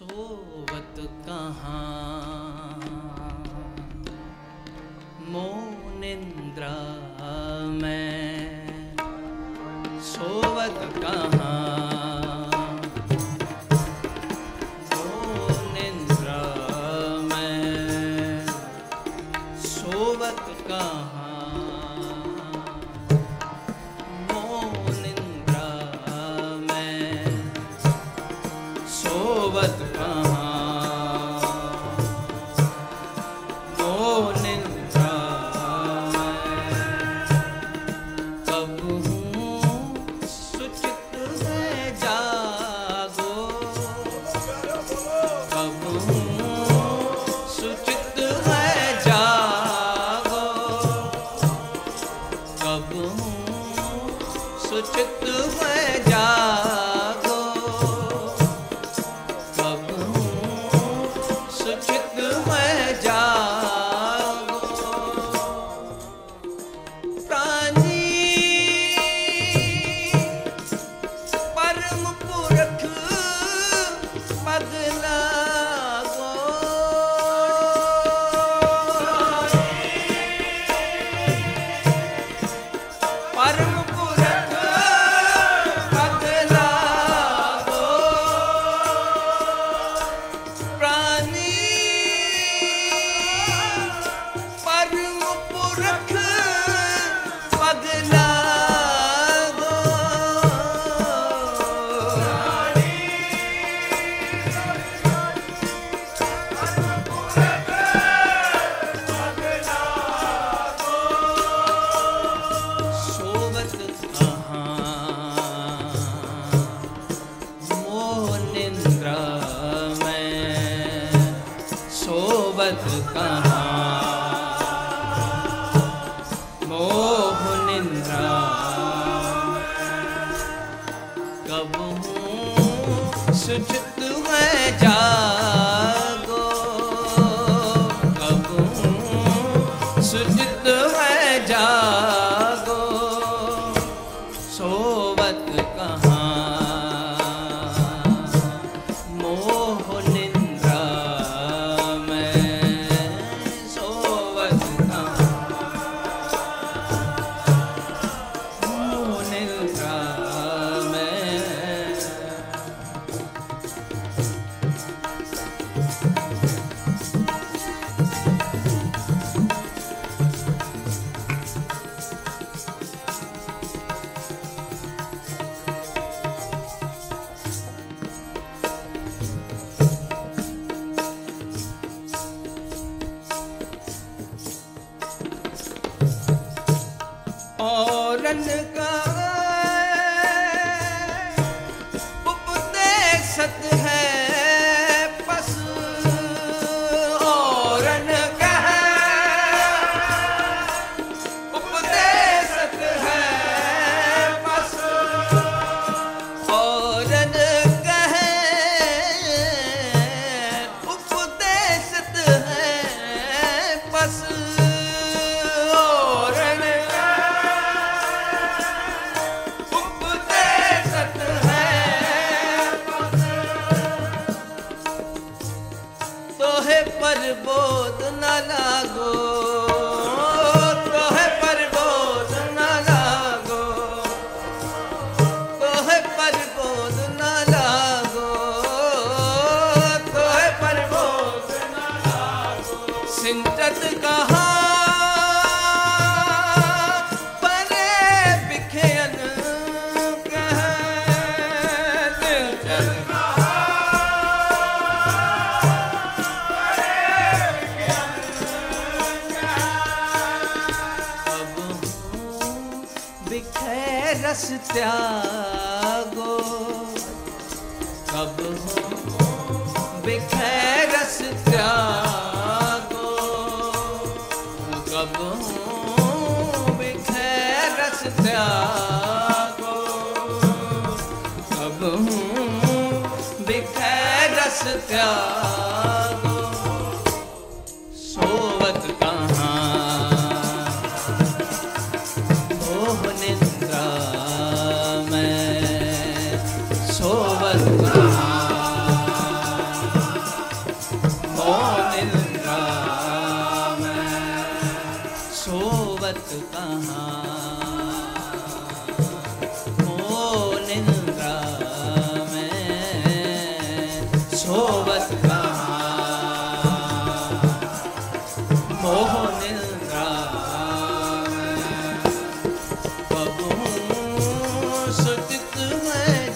सोवत कहाँ ਸੁਚਿਤ ਹੋਏ ਜਾ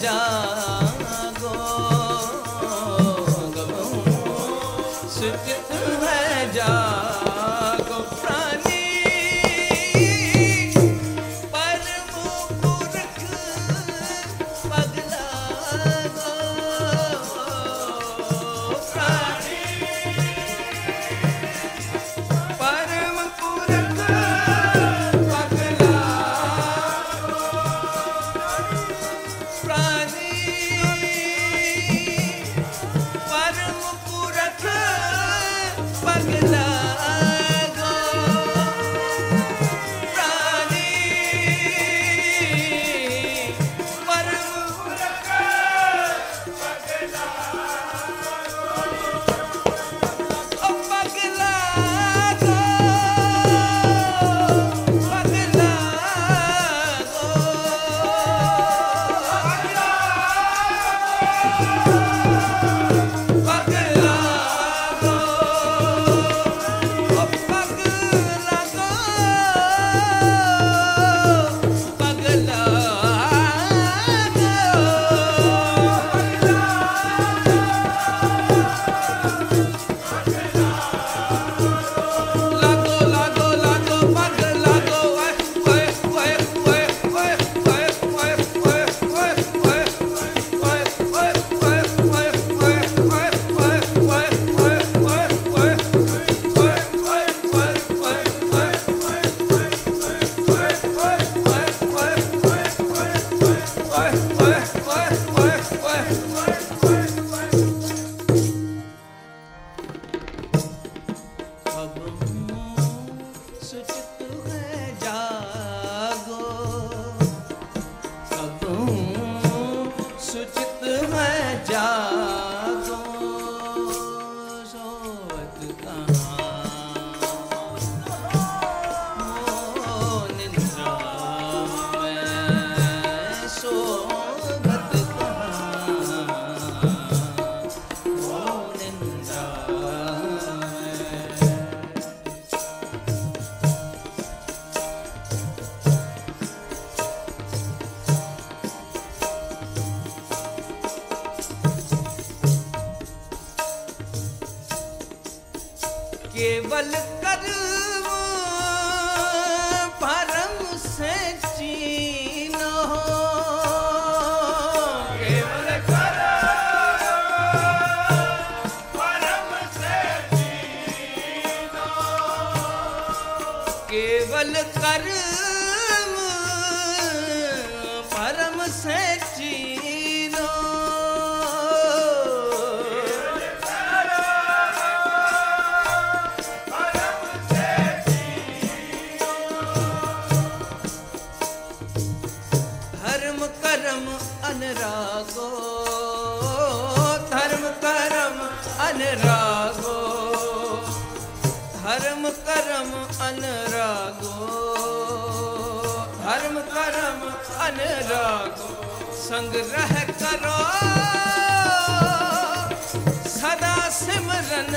ਜਾ ਅਨਰਾਗੋ ਧਰਮ ਕਰਮ ਅਨਰਾਗੋ ਧਰਮ ਕਰਮ ਅਨਰਾਗੋ ਸੰਗ ਰਹਿ ਕਰੋ। ਸਦਾ ਸਿਮਰਨ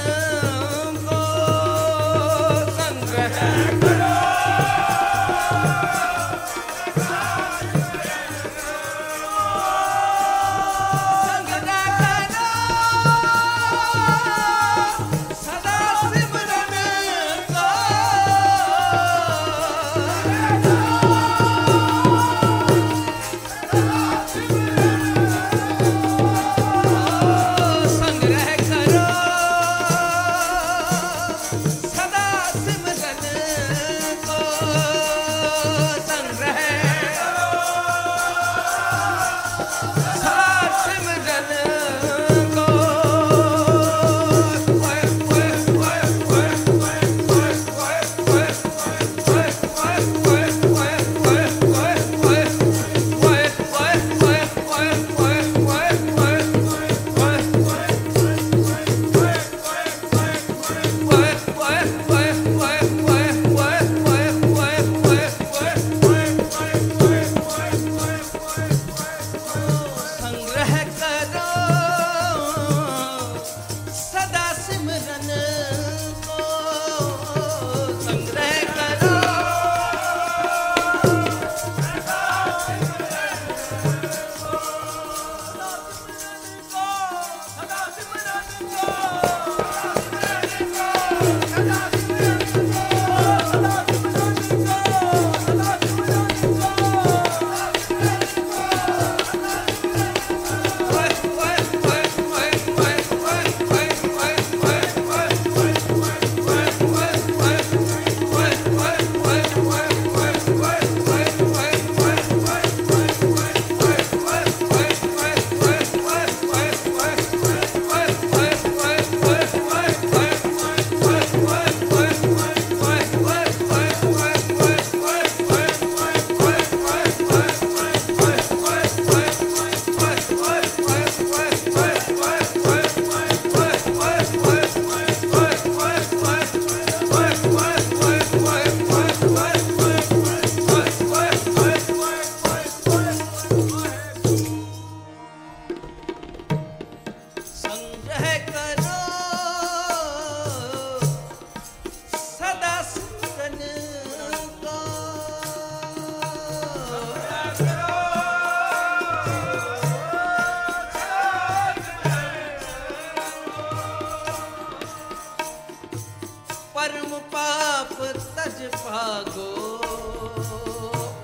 ਪਰਮ ਪਾਪ ਤਜ ਭਾਗੋ,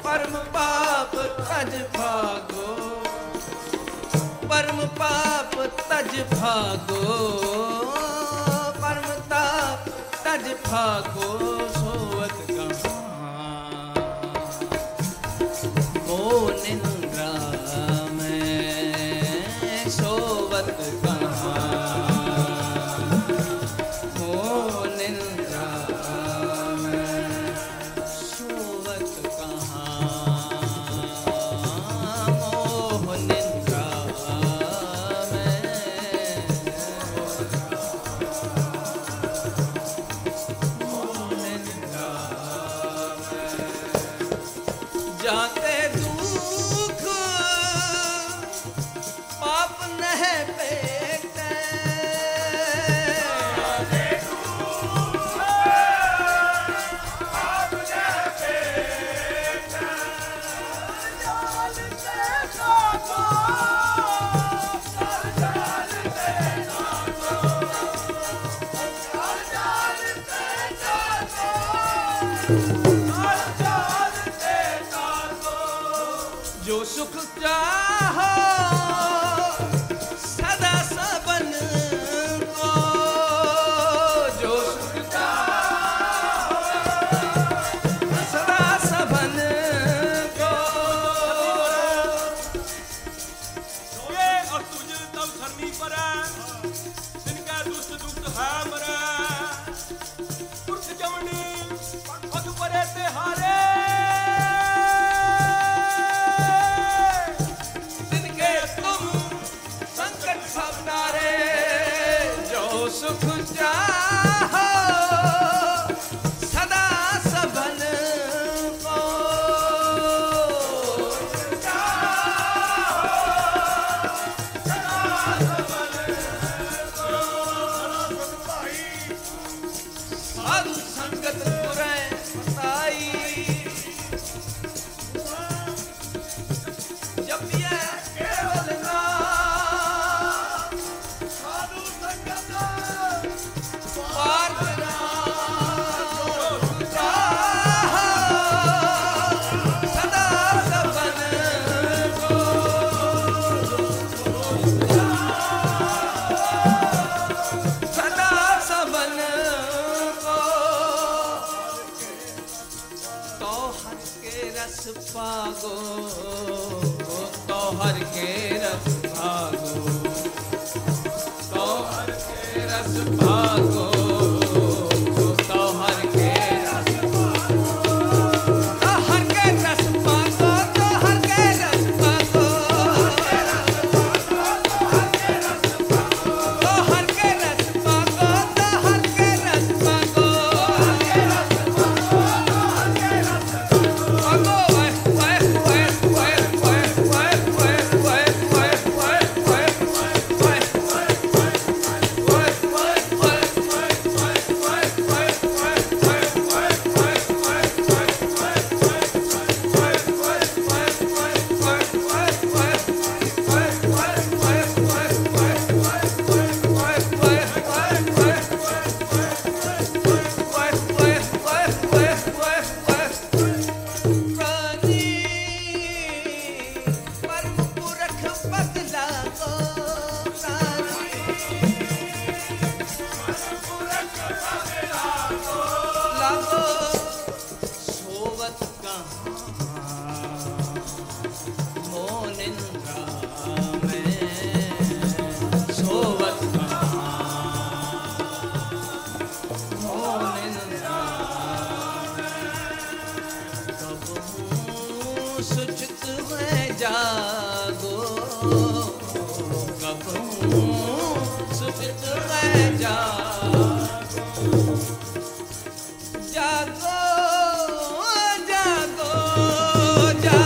ਪਰਮ ਪਾਪ ਤਜ ਭਾਗੋ, ਪਰਮ ਪਾਪ ਤਜ ਭਾਗੋ, ਪਰਮ ਤਾਪ ਤਜ ਭਾਗੋ, ਸੋਵਤ ਕਮ रस पागो तो हर के रस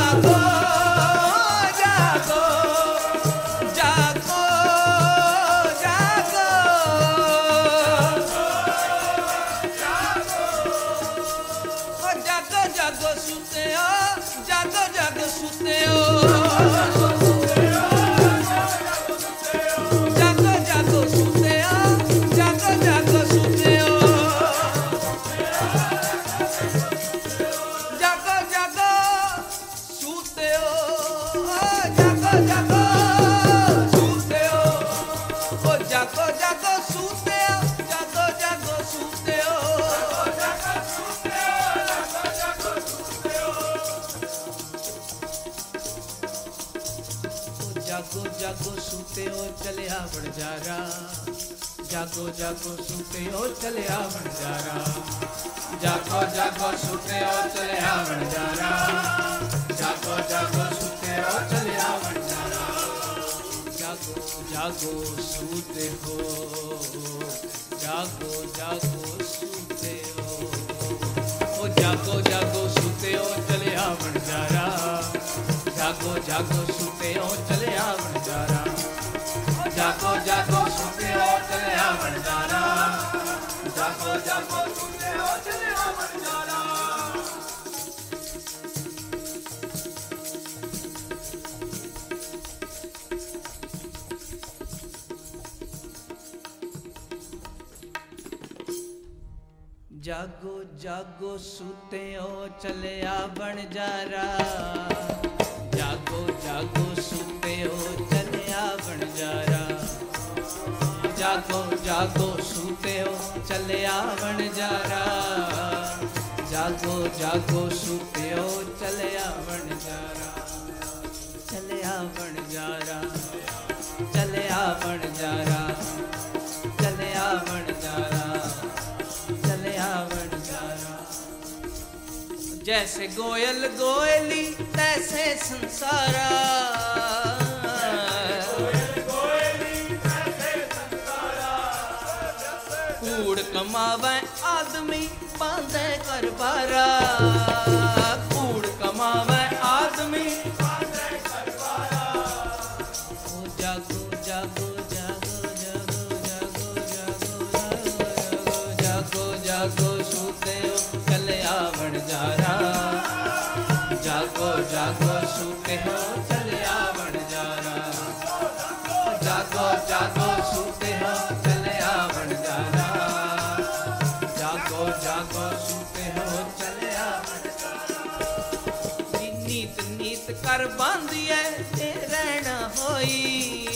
아, 나도 ਜਾਗੋ ਜਾਗੋ ਸੂਤਿਓ ਚਲਿਆ ਵਣਜਾਰਾ ਜਾਗੋ ਜਾਗੋ ਸੂਤਿਓ ਚਲਿਆ ਵਣਜਾਰਾ ਜਾਗੋ ਜਾਗੋ ਸੂਤਿਓ ਚਲਿਆ ਵਣਜਾਰਾ ਜਾਗੋ ਜਾਗੋ ਸੂਤੇ ਹੋ ਜਾਗੋ ਜਾਗੋ ਸੂਤੇ ਹੋ ਓ ਜਾਗੋ ਜਾਗੋ ਸੂਤੇ ਹੋ ਚਲਿਆ ਵਣਜਾਰਾ ਜਾਗੋ ਜਾਗੋ ਸੂਤੇ ਹੋ ਚਲਿਆ ਵਣਜਾਰਾ ਜਾਗੋ ਜਾਗੋ, ਸੂਤੇ ਹੋ ਚਲਿਆ ਵਣਜਾਰਾ। ਜਾਗੋ ਜਾਗੋ, ਸੂਤੇ ਹੋ ਚਲਿਆ ਵਣਜਾਰਾ। ਜਾਗੋ ਜਾਗੋ ਸੁਤਿਓ ਚਲਿਆ ਬਣਜਾਰਾ ਜਾਗੋ ਜਾਗੋ ਸੁਤਿਓ ਜਾਗੋ ਸੁਤਿਓ ਚੱਲਿਆ ਵਣ ਜਾਰਾ ਜਾਗੋ ਜਾਗੋ ਸੁਤਿਓ ਚੱਲਿਆ ਵਣ ਜਾਰਾ ਚੱਲਿਆ ਵਣ ਜਾਰਾ ਚੱਲਿਆ ਵਣ ਜਾਰਾ ਚੱਲਿਆ ਵਣ ਜਾਰਾ ਚੱਲਿਆ ਵਣ ਜਾਰਾ ਜੈਸੇ ਗੋਇਲ ਗੋਇਲੀ ਤੈਸੇ ਸੰਸਾਰਾ ਕਮਾਵੇ ਆਦਮੀ ਬਾਂਧੇ ਕਰ ਬਾਰਾ ਕੂੜ ਕਮਾਵੇ ਆਦਮੀ ਬਾਂਧੇ ਕਰ ਬਾਰਾ ਓ ਜਾਗੋ ਜਾਗੋ ਜਾਗੋ ਜਾਗੋ ਜਾਗੋ ਜਾਗੋ ਜਾਗੋ ਜਾਗੋ ਜਾਗੋ ਸੂਤਿਓ ਚਲਿਆ ਵਣਜਾਰਾ ਜਾਗੋ ਜਾਗੋ ਸੂਤਿਓ ਚਲਿਆ ਵਣਜਾਰਾ ਜਾਗੋ ਜਾਗੋ ਸੂਤਿਓ ਚਲਿਆ ਕਰ ਬਾਂਧੀਐ ਤੇ ਰਹਿਣਾ ਹੋਈ।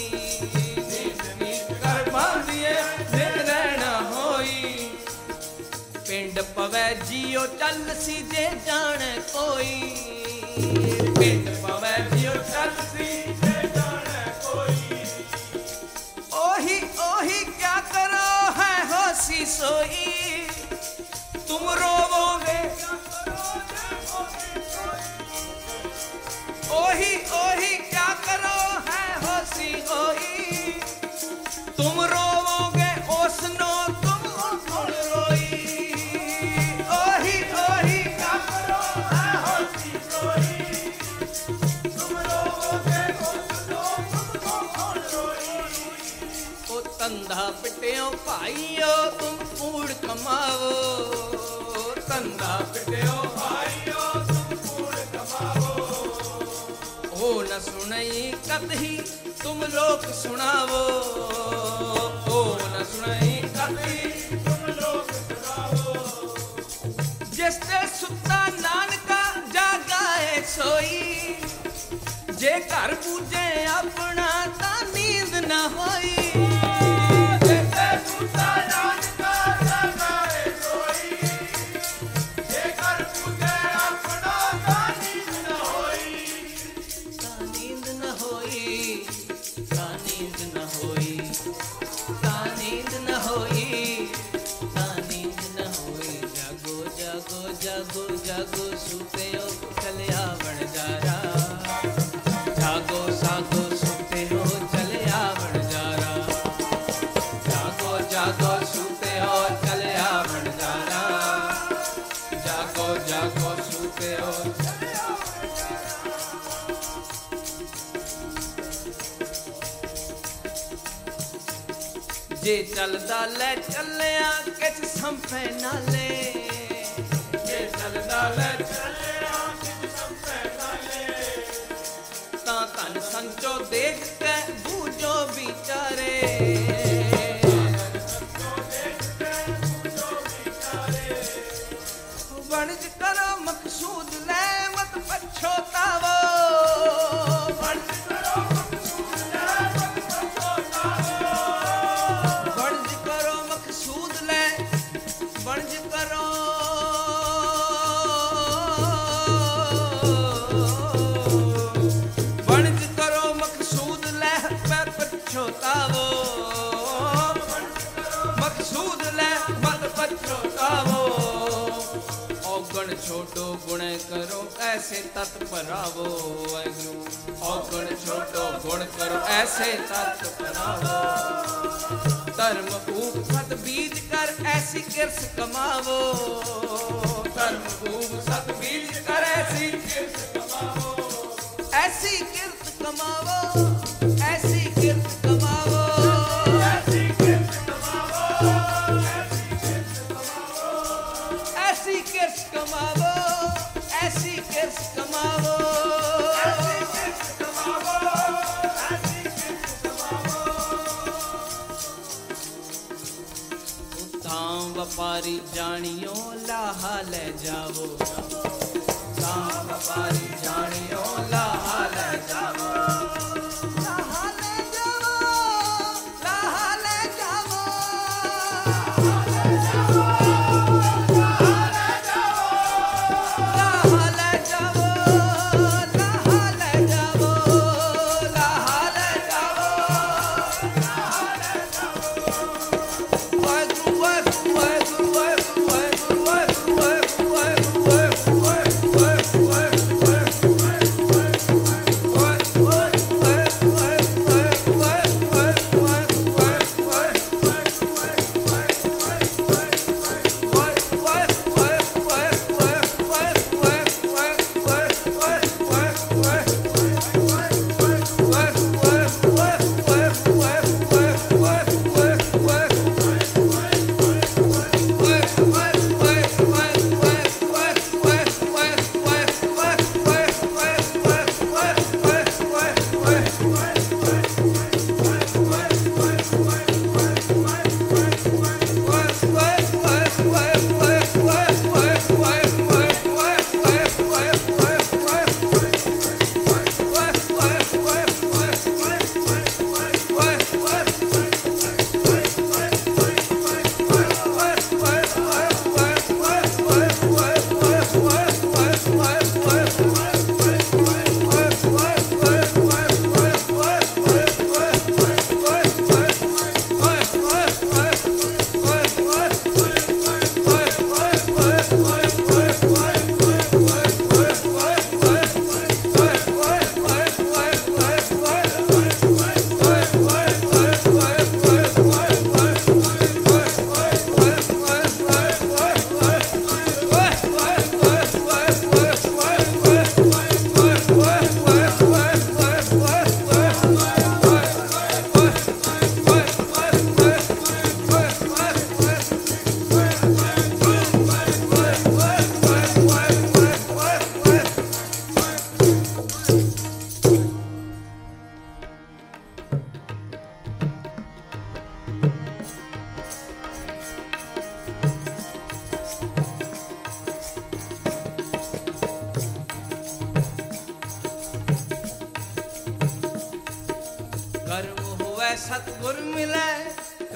ਨੀਤ ਨੀਤ ਕਰ ਬਾਂਧੀਐ ਤੇ ਰਹਿਣਾ ਹੋਈ। ਪਿੰਡ ਪਵੈ ਜੀਓ ਚੱਲ ਸੀ ਜੇ ਜਾਣ ਕੋਈ। ਪਿੰਡ ਪਵੈ ਜੀਓ ਚੱਲ ਸੀ ਜੇ ਜਾਣ ਕੋਈ। ਉਹੀ ਉਹੀ ਕਿਆ ਕਰੋ ਹੈ ਹੋਸੀ ਸੋਈ। ਤੁਮ ਰੋਵੋਗੇ oh, he, oh, he. सुनाई कतही तुम लोग सुनावो ओ न सुनाई कतही तुम लोग सुनावो जिसने सुत्ता नानका जागाए सोई जे घर पूजे अपना ता नींद ना होई Hare ਚੱਲਦਾ ਲੈ ਚੱਲਿਆ ਕਿਛ ਸੰਪੈ ਨਾਲੇ ਜੇ ਚੱਲਦਾ ਲੈ ਚੱਲਿਆ ਕਿਛ ਸੰਪੈ ਨਾਲੇ ਤਾਂ ਧਨ ਸੰਚੋ ਦੇਖ ਕੇ ਬੂਝੋ ਵਿਚਾਰੇ ਐਸੇ ਤਤ ਭਰਾਵੋ ਅਨੂ ਔਗਣ ਛੋਟੋ ਗੁਣ ਕਰੋ, ਐਸੇ ਤਤ ਭਰਾਵੋ ਧਰਮ ਉਪਤ ਬੀਜ ਕਰ, ਐਸੀ ਕਿਰਸ ਕਮਾਵੋ। ਧਰਮ ਉਪਤ ਬੀਜ ਕਰ, ਐਸੀ ਕਿਰਸ ਕਮਾਵੋ। ਐਸੀ ਕਿਰਤ ਕਮਾਵੋ। ਵਪਾਰੀ ਜਾਣਿਓ ਲਾਹਾ ਲੈ ਜਾਵੋ ਤਾਂ ਵਪਾਰੀ ਜਾਣਿਓ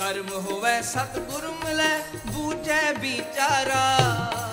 ਕਰਮ ਹੋਵੇ ਸਤਿਗੁਰ ਮਿਲੈ ਬੂਝੈ ਵਿਚਾਰਾ।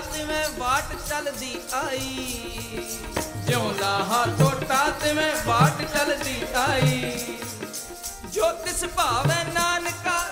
ਤਿਵੇਂ ਬਾਟ ਚੱਲਦੀ ਆਈ। ਜਿਉਂ ਲਾਹਾ ਟੋਟਾ ਤਿਵੇਂ ਬਾਟ ਚੱਲਦੀ ਆਈ। ਜੋ ਤਿਸ ਭਾਵੇਂ ਨਾਨਕਾ